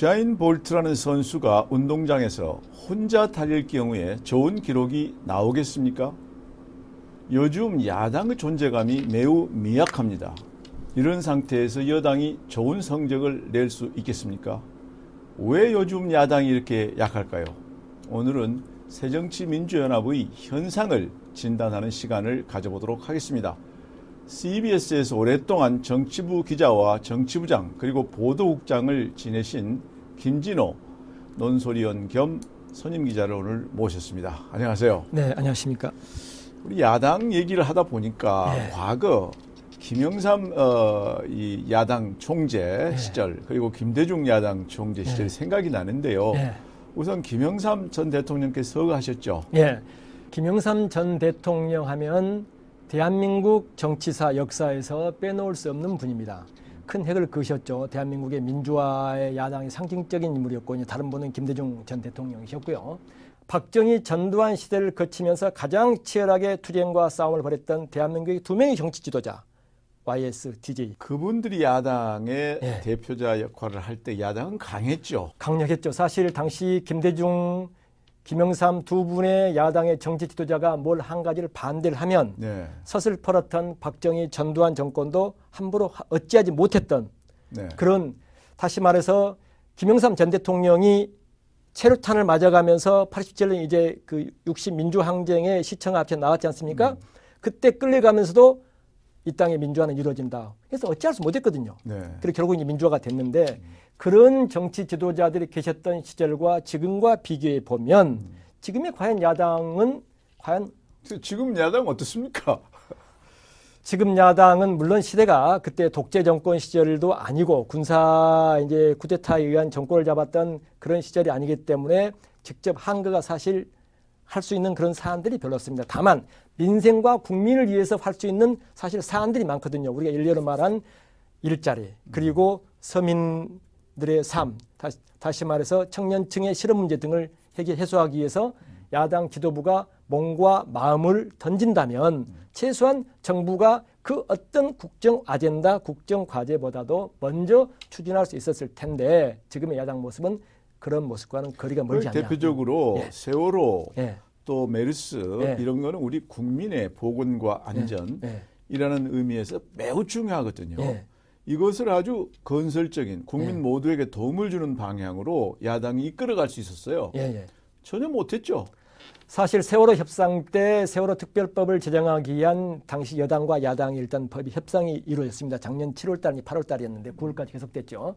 우샤인 볼트라는 선수가 운동장에서 혼자 달릴 경우에 좋은 기록이 나오겠습니까? 요즘 야당의 존재감이 매우 미약합니다. 이런 상태에서 여당이 좋은 성적을 낼 수 있겠습니까? 왜 요즘 야당이 이렇게 약할까요? 오늘은 새정치민주연합의 현상을 진단하는 시간을 가져보도록 하겠습니다. CBS에서 오랫동안 정치부 기자와 정치부장 그리고 보도국장을 지내신 김진호 논소리원 겸 선임 기자를 오늘 모셨습니다. 안녕하세요. 네, 안녕하십니까. 우리 야당 얘기를 하다 보니까 네. 과거 김영삼 어, 이 야당 총재 네. 시절 그리고 김대중 야당 총재 시절이 네. 생각이 나는데요. 네. 우선 김영삼 전 대통령께서 하셨죠. 예. 김영삼 전 대통령 하면 대한민국 정치사 역사에서 빼놓을 수 없는 분입니다. 큰 획을 그으셨죠. 대한민국의 민주화의 야당의 상징적인 인물이었고 다른 분은 김대중 전 대통령이셨고요. 박정희 전두환 시대를 거치면서 가장 치열하게 투쟁과 싸움을 벌였던 대한민국의 두 명의 정치 지도자 YS, DJ. 그분들이 야당의 네. 대표자 역할을 할 때 야당은 강했죠. 강력했죠. 사실 당시 김대중 김영삼 두 분의 야당의 정치 지도자가 뭘 한 가지를 반대를 하면 네. 서슬퍼렇던 박정희 전두환 정권도 함부로 어찌하지 못했던 네. 그런 다시 말해서 김영삼 전 대통령이 체류탄을 맞아가면서 87년 이제 그 60 민주항쟁의 시청 앞에 나왔지 않습니까? 음. 그때 끌려가면서도 이 땅의 민주화는 이루어진다. 그래서 어찌할 수 못했거든요. 네. 그리고 결국 이제 민주화가 됐는데 음. 그런 정치 지도자들이 계셨던 시절과 지금과 비교해 보면 음. 지금의 과연 야당은 과연 지금 야당 어떻습니까? 지금 야당은 물론 시대가 그때 독재 정권 시절도 아니고 군사 이제 쿠데타에 의한 정권을 잡았던 그런 시절이 아니기 때문에 직접 한거가 사실 할 수 있는 그런 사안들이 별로 없습니다. 다만 민생과 국민을 위해서 할 수 있는 사실 사안들이 많거든요. 우리가 일례로 말한 일자리 그리고 서민들의 삶 다시, 다시 말해서 청년층의 실업 문제 등을 해결 해소하기 위해서 야당 지도부가 몸과 마음을 던진다면 최소한 정부가 그 어떤 국정 아젠다, 국정 과제보다도 먼저 추진할 수 있었을 텐데 지금의 야당 모습은 그런 모습과는 거리가 멀지 않냐. 대표적으로 예. 세월호 예. 또 메르스 네. 이런 거는 우리 국민의 보건과 안전 이라는 네. 의미에서 매우 중요하거든요. 이것을 아주 건설적인 국민 모두에게 도움을 주는 방향으로 야당이 이끌어갈 수 있었어요. 전혀 못했죠. 사실 세월호 협상 때 세월호 특별법을 제정하기 위한 당시 여당과 야당이 일단 법이 협상이 이루어졌습니다. 작년 7월 달이 8월 달이었는데 9월까지 계속됐죠.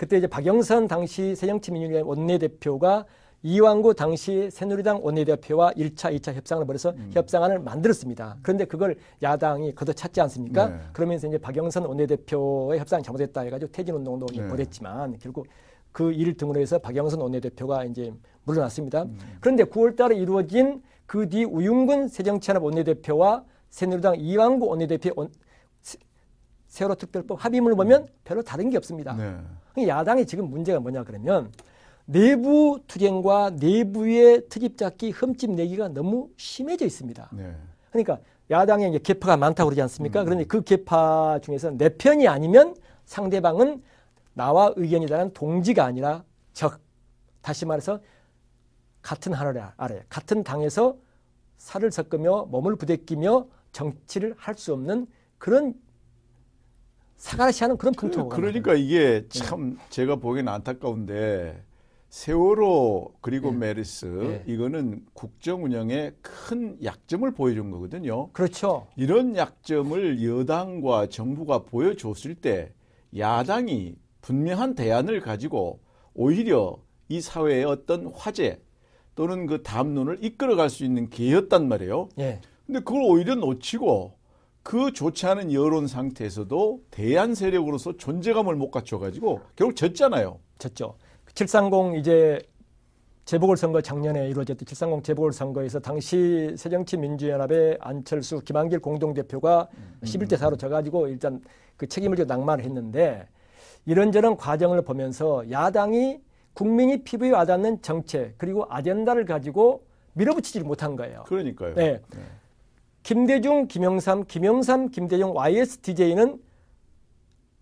그때 이제 박영선 당시 새정치민주연합 원내대표가 이왕구 당시 새누리당 원내대표와 1차, 2차 협상을 벌여서 음. 협상안을 만들었습니다. 그런데 그걸 야당이 걷어찼지 않습니까? 네. 그러면서 이제 박영선 원내대표의 협상이 잘못했다 해가지고 퇴진운동도 네. 벌였지만 결국 그일 등으로 해서 박영선 원내대표가 이제 물러났습니다. 음. 그런데 9월 달에 이루어진 그 뒤 우윤근 새정치연합 원내대표와 새누리당 이왕구 원내대표 원, 세월호 특별법 합의문을 보면 별로 다른 게 없습니다. 네. 야당이 지금 문제가 뭐냐 그러면 내부 투쟁과 내부의 트집 잡기, 흠집 내기가 너무 심해져 있습니다. 네. 그러니까 야당에 이제 개파가 많다고 그러지 않습니까? 음. 그런데 그 개파 중에서 내 편이 아니면 상대방은 나와 의견이 다른 동지가 아니라 적. 다시 말해서 같은 하늘 아래, 같은 당에서 살을 섞으며 몸을 부대끼며 정치를 할 수 없는 그런 사가시하는 그런 풍토가 그러니까 이게 참 네. 제가 보기엔 안타까운데 세월호 그리고 네. 메르스 네. 이거는 국정 운영의 큰 약점을 보여준 거거든요. 그렇죠. 이런 약점을 여당과 정부가 보여줬을 때 야당이 분명한 대안을 가지고 오히려 이 사회의 어떤 화제 또는 그 담론을 이끌어갈 수 있는 기회였단 말이에요. 예. 근데 그걸 오히려 놓치고 그 좋지 않은 여론 상태에서도 대안 세력으로서 존재감을 못 갖춰가지고 결국 졌잖아요. 졌죠. 730 이제 재보궐선거 작년에 이루어졌던 730 재보궐선거에서 당시 새정치민주연합의 안철수, 김한길 공동대표가 음. 11대 4로 져가지고 일단 그 책임을 좀 낭만을 했는데 이런저런 과정을 보면서 야당이 국민이 피부에 와닿는 정책 그리고 아젠다를 가지고 밀어붙이지 못한 거예요. 그러니까요. 네. 네. 김대중, 김영삼, 김영삼, 김대중, YSTJ는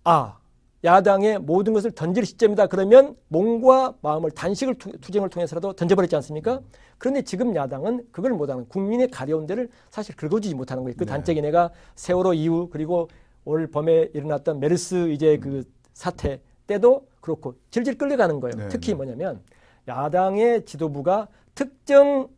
아 야당의 모든 것을 던질 시점이다. 그러면 몸과 마음을 단식을 투쟁을 통해서라도 던져버렸지 않습니까? 그런데 지금 야당은 그걸 못하는 국민의 가려운 데를 사실 긁어주지 못하는 거예요. 그 네. 단적인 애가 세월호 이후 그리고 올 봄에 일어났던 메르스 이제 그 사태 때도 그렇고 질질 끌려가는 거예요. 네, 특히 네. 뭐냐면 야당의 지도부가 특정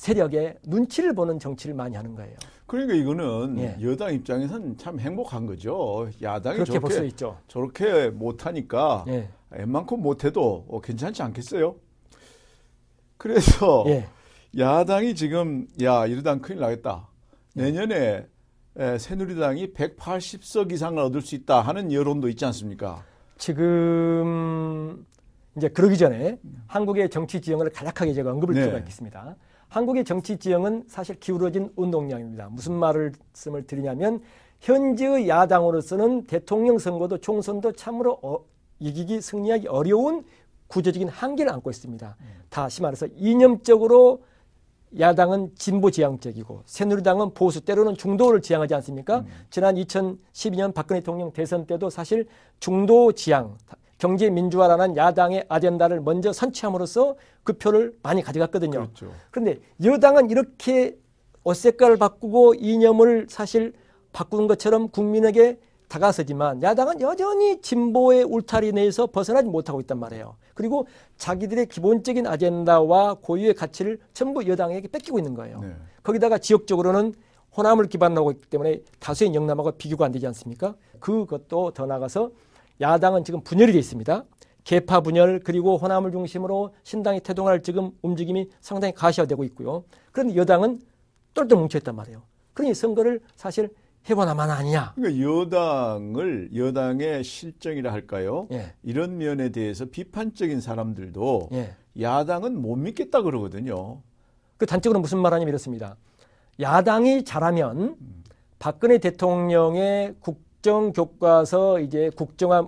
세력의 눈치를 보는 정치를 많이 하는 거예요. 그러니까 이거는 예. 여당 입장에서는 참 행복한 거죠. 야당이 그렇게 저렇게. 저렇게 못하니까 예. 웬만큼 못해도 어, 괜찮지 않겠어요? 그래서 예. 야당이 지금 야 이러다 큰일 나겠다. 내년에 에, 새누리당이 180석 이상을 얻을 수 있다 하는 여론도 있지 않습니까? 지금 이제 그러기 전에 한국의 정치 지형을 간략하게 제가 언급을 네. 필요가 있겠습니다. 한국의 정치 지형은 사실 기울어진 운동량입니다. 무슨 말을 말씀을 드리냐면 현재의 야당으로서는 대통령 선거도 총선도 참으로 어, 이기기 승리하기 어려운 구조적인 한계를 안고 있습니다. 다시 말해서 이념적으로 야당은 진보 지향적이고 새누리당은 보수 때로는 중도를 지향하지 않습니까? 음. 지난 2012년 박근혜 대통령 대선 때도 사실 중도 지향 경제 민주화라는 야당의 아젠다를 먼저 선취함으로써 그 표를 많이 가져갔거든요. 그렇죠. 그런데 여당은 이렇게 옷 색깔을 바꾸고 이념을 사실 바꾸는 것처럼 국민에게 다가서지만 야당은 여전히 진보의 울타리 내에서 벗어나지 못하고 있단 말이에요. 그리고 자기들의 기본적인 아젠다와 고유의 가치를 전부 여당에게 뺏기고 있는 거예요. 네. 거기다가 지역적으로는 호남을 기반으로 하고 있기 때문에 다수의 영남하고 비교가 안 되지 않습니까? 그것도 더 나가서 야당은 지금 분열이 되어 있습니다. 개파 분열 그리고 호남을 중심으로 신당이 태동할 지금 움직임이 상당히 가시화되고 있고요. 그런데 여당은 똘똘 뭉쳐있단 말이에요. 그러니 선거를 사실 해보나만 아니냐. 그러니까 여당을 여당의 실정이라 할까요? 예. 이런 면에 대해서 비판적인 사람들도 예. 야당은 못 믿겠다 그러거든요. 그 단적으로 무슨 말하냐면 이렇습니다. 야당이 잘하면 박근혜 대통령의 국 정 교과서 이제 국정화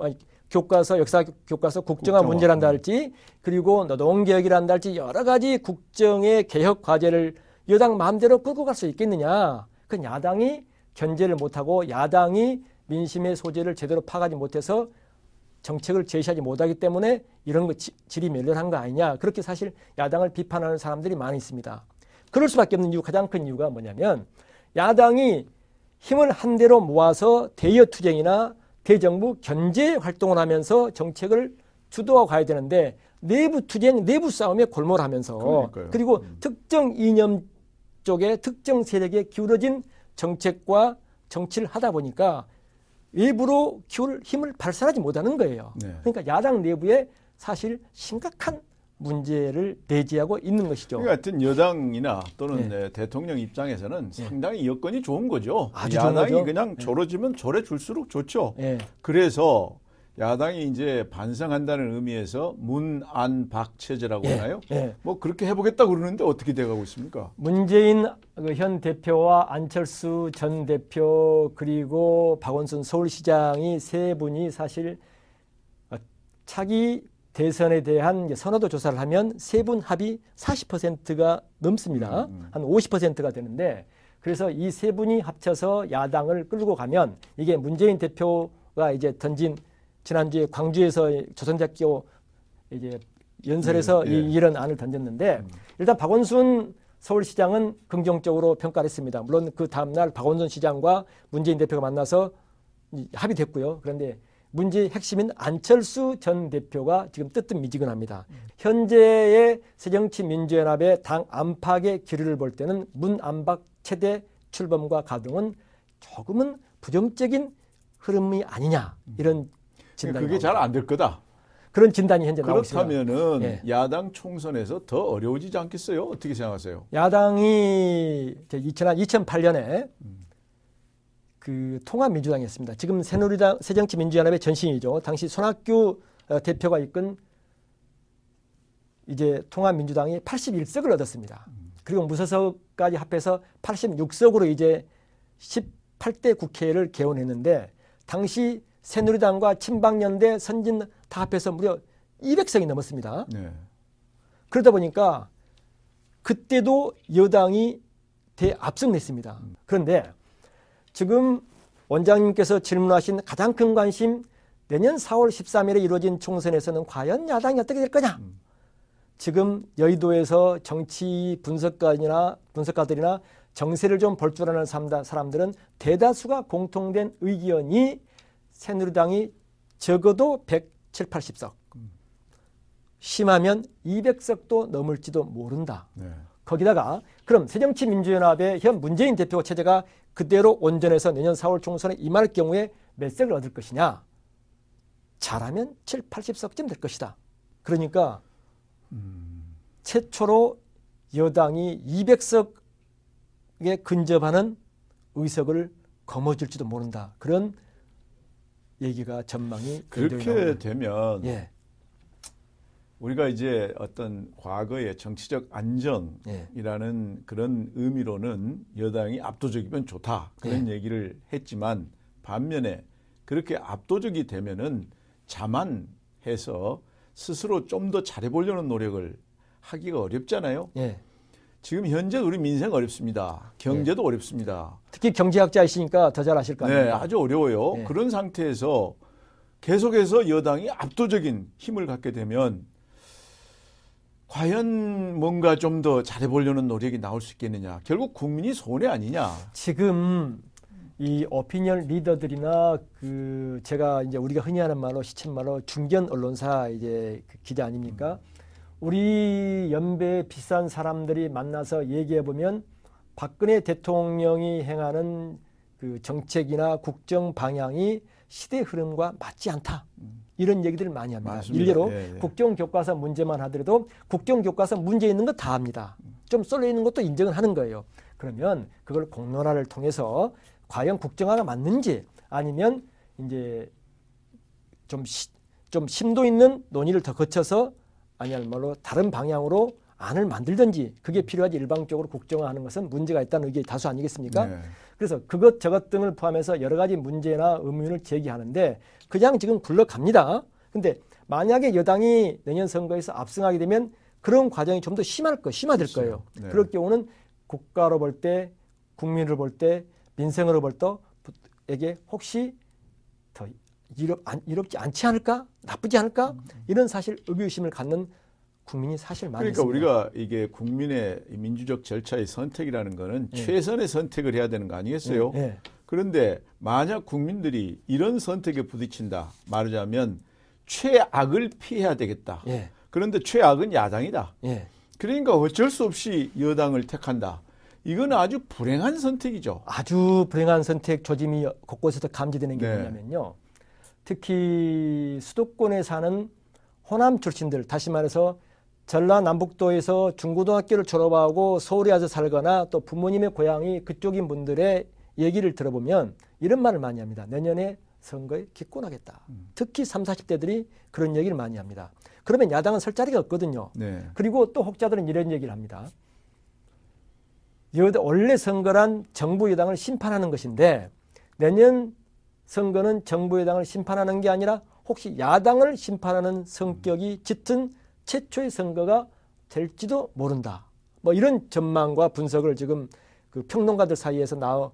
교과서 역사 교과서 국정화, 국정화. 문제란다 할지 그리고 노동 개혁이란다 할지 여러 가지 국정의 개혁 과제를 여당 마음대로 끌고 갈 수 있겠느냐. 그 야당이 견제를 못하고 야당이 민심의 소재를 제대로 파가지 못해서 정책을 제시하지 못하기 때문에 이런 거 질이 멸렬한 거 아니냐. 그렇게 사실 야당을 비판하는 사람들이 많이 있습니다. 그럴 수밖에 없는 이유, 가장 큰 이유가 뭐냐면 야당이 힘을 한 대로 모아서 대여 투쟁이나 대정부 견제 활동을 하면서 정책을 주도하고 가야 되는데 내부 투쟁, 내부 싸움에 골몰하면서 그러니까요. 그리고 음. 특정 이념 쪽에 특정 세력에 기울어진 정책과 정치를 하다 보니까 외부로 키울 힘을 발산하지 못하는 거예요. 네. 그러니까 야당 내부에 사실 심각한 문제를 내재하고 있는 것이죠. 그러니까 하여튼 여당이나 또는 네. 대통령 입장에서는 네. 상당히 여건이 좋은 거죠. 야당이 그냥 네. 졸어지면 졸해 줄수록 좋죠. 네. 그래서 야당이 이제 반성한다는 의미에서 문안박 체제라고 예, 하나요? 예. 뭐 그렇게 해보겠다 그러는데 어떻게 돼가고 있습니까? 문재인 그현 대표와 안철수 전 대표 그리고 박원순 서울시장이 세 분이 사실 차기 대선에 대한 선호도 조사를 하면 세 분 합이 40%가 넘습니다. 음, 음. 한 50%가 되는데 그래서 이 세 분이 합쳐서 야당을 끌고 가면 이게 문재인 대표가 이제 던진 지난주에 광주에서 조선작교 이제 연설에서 네, 네. 이, 이런 안을 던졌는데 음. 일단 박원순 서울시장은 긍정적으로 평가를 했습니다. 물론 그 다음날 박원순 시장과 문재인 대표가 만나서 합의됐고요. 그런데 문제의 핵심인 안철수 전 대표가 지금 뜨뜻미지근합니다. 음. 현재의 새정치민주연합의 당 안팎의 기류를 볼 때는 문 안팎 최대 출범과 가동은 조금은 부정적인 흐름이 아니냐 이런 진단이 그게 잘 안 될 거다. 그런 진단이 현재 나오고 있습니다. 그렇다면은 예. 야당 총선에서 더 어려워지지 않겠어요? 어떻게 생각하세요? 야당이 2008년에 음. 그 통합민주당이었습니다. 지금 새누리당 새정치민주연합의 전신이죠. 당시 손학규 어, 대표가 이끈 이제 통합민주당이 81석을 얻었습니다. 음. 그리고 무소속까지 합해서 86석으로 이제 18대 국회를 개원했는데 당시 새누리당과 친박연대 선진 다 합해서 무려 200석이 넘었습니다. 네. 그러다 보니까 그때도 여당이 대압승 냈습니다. 그런데 지금 원장님께서 질문하신 가장 큰 관심 내년 4월 13일에 이루어진 총선에서는 과연 야당이 어떻게 될 거냐? 음. 지금 여의도에서 정치 분석가이나 분석가들이나 정세를 좀 볼 줄 아는 사람들은 대다수가 공통된 의견이 새누리당이 적어도 107, 80석, 심하면 200석도 넘을지도 모른다. 네. 거기다가 그럼 새정치민주연합의 현 문재인 대표 체제가 그대로 온전해서 내년 4월 총선에 임할 경우에 몇 석을 얻을 것이냐? 잘하면 7, 80석쯤 될 것이다. 그러니까 음. 최초로 여당이 200석에 근접하는 의석을 거머쥘지도 모른다. 그런 얘기가 전망이 그렇게 되면 예. 우리가 이제 어떤 과거의 정치적 안정이라는 예. 그런 의미로는 여당이 압도적이면 좋다 그런 예. 얘기를 했지만 반면에 그렇게 압도적이 되면은 자만해서 스스로 좀 더 잘해보려는 노력을 하기가 어렵잖아요. 예. 지금 현재 우리 민생 어렵습니다. 경제도 예. 어렵습니다. 특히 경제학자이시니까 더 잘 아실 거 아닙니까? 네, 아주 어려워요. 예. 그런 상태에서 계속해서 여당이 압도적인 힘을 갖게 되면 과연 뭔가 좀 더 잘해보려는 노력이 나올 수 있겠느냐. 결국 국민이 손해 아니냐. 지금 이 오피니언 리더들이나 그 제가 이제 우리가 흔히 하는 말로 시쳇말로 중견 언론사 이제 그 기자 아닙니까? 우리 연배 비싼 사람들이 만나서 얘기해 보면 박근혜 대통령이 행하는 그 정책이나 국정 방향이 시대 흐름과 맞지 않다. 이런 얘기들을 많이 합니다. 맞습니다. 일례로 예, 예. 국정 교과서 문제만 하더라도 국정 교과서 문제 있는 거 다 합니다. 좀 쏠려 있는 것도 인정을 하는 거예요. 그러면 그걸 공론화를 통해서 과연 국정화가 맞는지 아니면 이제 좀, 시, 좀 심도 있는 논의를 더 거쳐서 아니야말로 다른 방향으로 안을 만들든지 그게 필요하지 일방적으로 국정화하는 것은 문제가 있다는 의견이 다수 아니겠습니까? 네. 그래서 그것 저것 등을 포함해서 여러 가지 문제나 의문을 제기하는데 그냥 지금 굴러갑니다. 근데 만약에 여당이 내년 선거에서 압승하게 되면 그런 과정이 좀 더 심할 거, 심화될 그렇죠. 거예요. 네. 그럴 경우는 국가로 볼 때, 국민을 볼때 민생으로 볼 때에게 혹시 더 이롭, 안, 이롭지 않지 않을까? 나쁘지 않을까? 이런 사실 의구심을 갖는 국민이 사실 많이 그러니까 있습니다. 우리가 이게 국민의 민주적 절차의 선택이라는 거는 예. 최선의 선택을 해야 되는 거 아니겠어요? 예. 예. 그런데 만약 국민들이 이런 선택에 부딪힌다 말하자면 최악을 피해야 되겠다. 예. 그런데 최악은 야당이다. 예. 그러니까 어쩔 수 없이 여당을 택한다. 이건 아주 불행한 선택이죠. 아주 불행한 선택 조짐이 곳곳에서 감지되는 게 네. 뭐냐면요. 특히 수도권에 사는 호남 출신들, 다시 말해서 전라남북도에서 중고등학교를 졸업하고 서울에 와서 살거나 또 부모님의 고향이 그쪽인 분들의 얘기를 들어보면 이런 말을 많이 합니다. 내년에 선거에 기권하겠다. 음. 특히 30, 40대들이 그런 얘기를 많이 합니다. 그러면 야당은 설 자리가 없거든요. 네. 그리고 또 혹자들은 이런 얘기를 합니다. 원래 선거란 정부 여당을 심판하는 것인데 내년 선거는 정부 여당을 심판하는 게 아니라 혹시 야당을 심판하는 성격이 짙은 최초의 선거가 될지도 모른다. 뭐 이런 전망과 분석을 지금 그 평론가들 사이에서 나와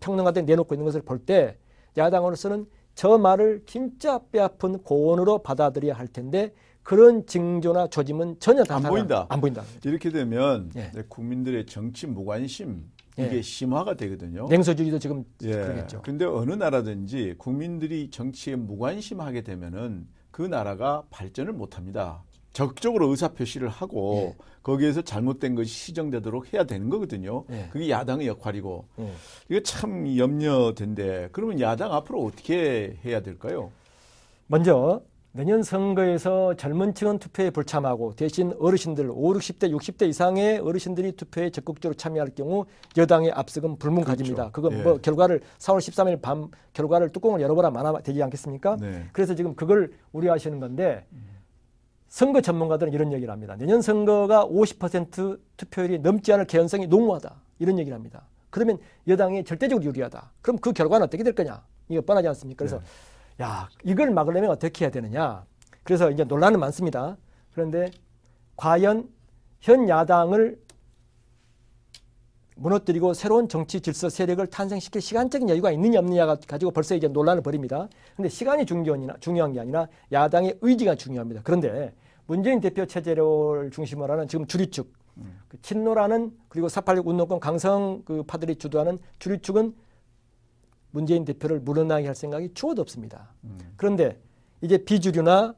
평론가들 내놓고 있는 것을 볼 때 야당으로서는 저 말을 진짜 뼈아픈 고언으로 받아들여야 할 텐데 그런 징조나 조짐은 전혀 안 보인다. 안 보인다. 이렇게 되면 예. 국민들의 정치 무관심 이게 예. 심화가 되거든요. 냉소주의도 지금 예. 그러겠죠. 근데 어느 나라든지 국민들이 정치에 무관심하게 되면은 그 나라가 발전을 못 합니다. 적극적으로 의사 표시를 하고 예. 거기에서 잘못된 것이 시정되도록 해야 되는 거거든요. 예. 그게 야당의 역할이고 예. 이거 참 염려된데 그러면 야당 앞으로 어떻게 해야 될까요? 먼저 내년 선거에서 젊은 층은 투표에 불참하고 대신 어르신들 5, 60대, 60대 이상의 어르신들이 투표에 적극적으로 참여할 경우 여당의 압승은 불문가집니다. 그렇죠. 그건 예. 뭐 결과를 4월 13일 밤 결과를 뚜껑을 열어보라 만화 되지 않겠습니까? 네. 그래서 지금 그걸 우려하시는 건데 선거 전문가들은 이런 얘기를 합니다. 내년 선거가 50% 투표율이 넘지 않을 개연성이 농후하다. 이런 얘기를 합니다. 그러면 여당이 절대적으로 유리하다. 그럼 그 결과는 어떻게 될 거냐? 이거 뻔하지 않습니까? 그래서 네. 야, 이걸 막으려면 어떻게 해야 되느냐. 그래서 이제 논란은 많습니다. 그런데 과연 현 야당을 무너뜨리고 새로운 정치 질서 세력을 탄생시킬 시간적인 여유가 있느냐 없느냐가 가지고 벌써 이제 논란을 벌입니다. 근데 시간이 중요한, 중요한 게 아니라 야당의 의지가 중요합니다. 그런데 문재인 대표 체제를 중심으로 하는 지금 주류축, 그 친노라는 그리고 486 운동권 강성 그 파들이 주도하는 주류축은 문재인 대표를 물러나게 할 생각이 추호도 없습니다. 그런데 이제 비주류나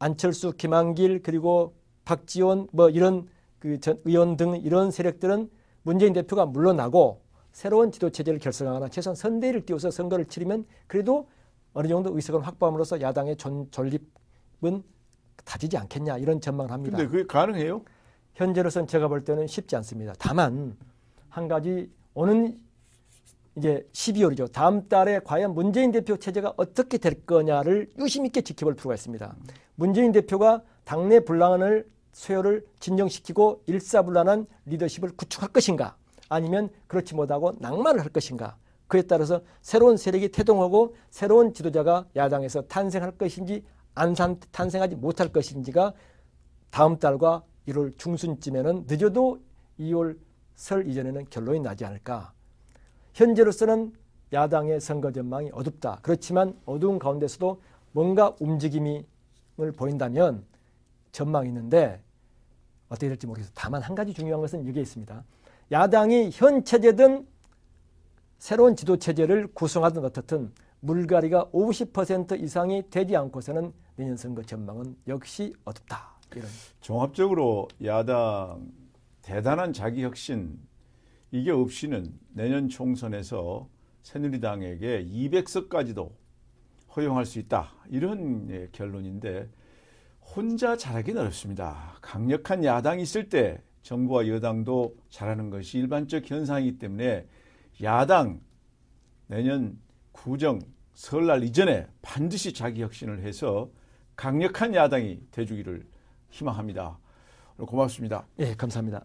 안철수, 김한길 그리고 박지원 뭐 이런 그 전 의원 등 이런 세력들은 문재인 대표가 물러나고 새로운 지도 체제를 결성하거나 최소한 선대위를 띄워서 선거를 치르면 그래도 어느 정도 의석을 확보함으로써 야당의 존, 존립은 다지지 않겠냐 이런 전망을 합니다. 근데 그게 가능해요? 현재로선 제가 볼 때는 쉽지 않습니다. 다만 한 가지 오는 이제 12월이죠. 다음 달에 과연 문재인 대표 체제가 어떻게 될 거냐를 유심 있게 지켜볼 필요가 있습니다. 문재인 대표가 당내 분란을 수요를 진정시키고 일사불란한 리더십을 구축할 것인가 아니면 그렇지 못하고 낭만을 할 것인가 그에 따라서 새로운 세력이 태동하고 새로운 지도자가 야당에서 탄생할 것인지 안 탄생하지 못할 것인지가 다음 달과 1월 중순쯤에는 늦어도 2월 설 이전에는 결론이 나지 않을까. 현재로서는 야당의 선거 전망이 어둡다. 그렇지만 어두운 가운데서도 뭔가 움직임을 보인다면 전망이 있는데 어떻게 될지 모르겠어요. 다만 한 가지 중요한 것은 여기에 있습니다. 야당이 현 체제든 새로운 지도 체제를 구성하든 어떻든 물갈이가 50% 이상이 되지 않고서는 내년 선거 전망은 역시 어둡다. 이런. 종합적으로 야당 대단한 자기 혁신 이게 없이는 내년 총선에서 새누리당에게 200석까지도 허용할 수 있다. 이런 예, 결론인데 혼자 잘하기는 어렵습니다. 강력한 야당이 있을 때 정부와 여당도 잘하는 것이 일반적 현상이기 때문에 야당 내년 구정 설날 이전에 반드시 자기 혁신을 해서 강력한 야당이 돼주기를 희망합니다. 고맙습니다. 예, 감사합니다.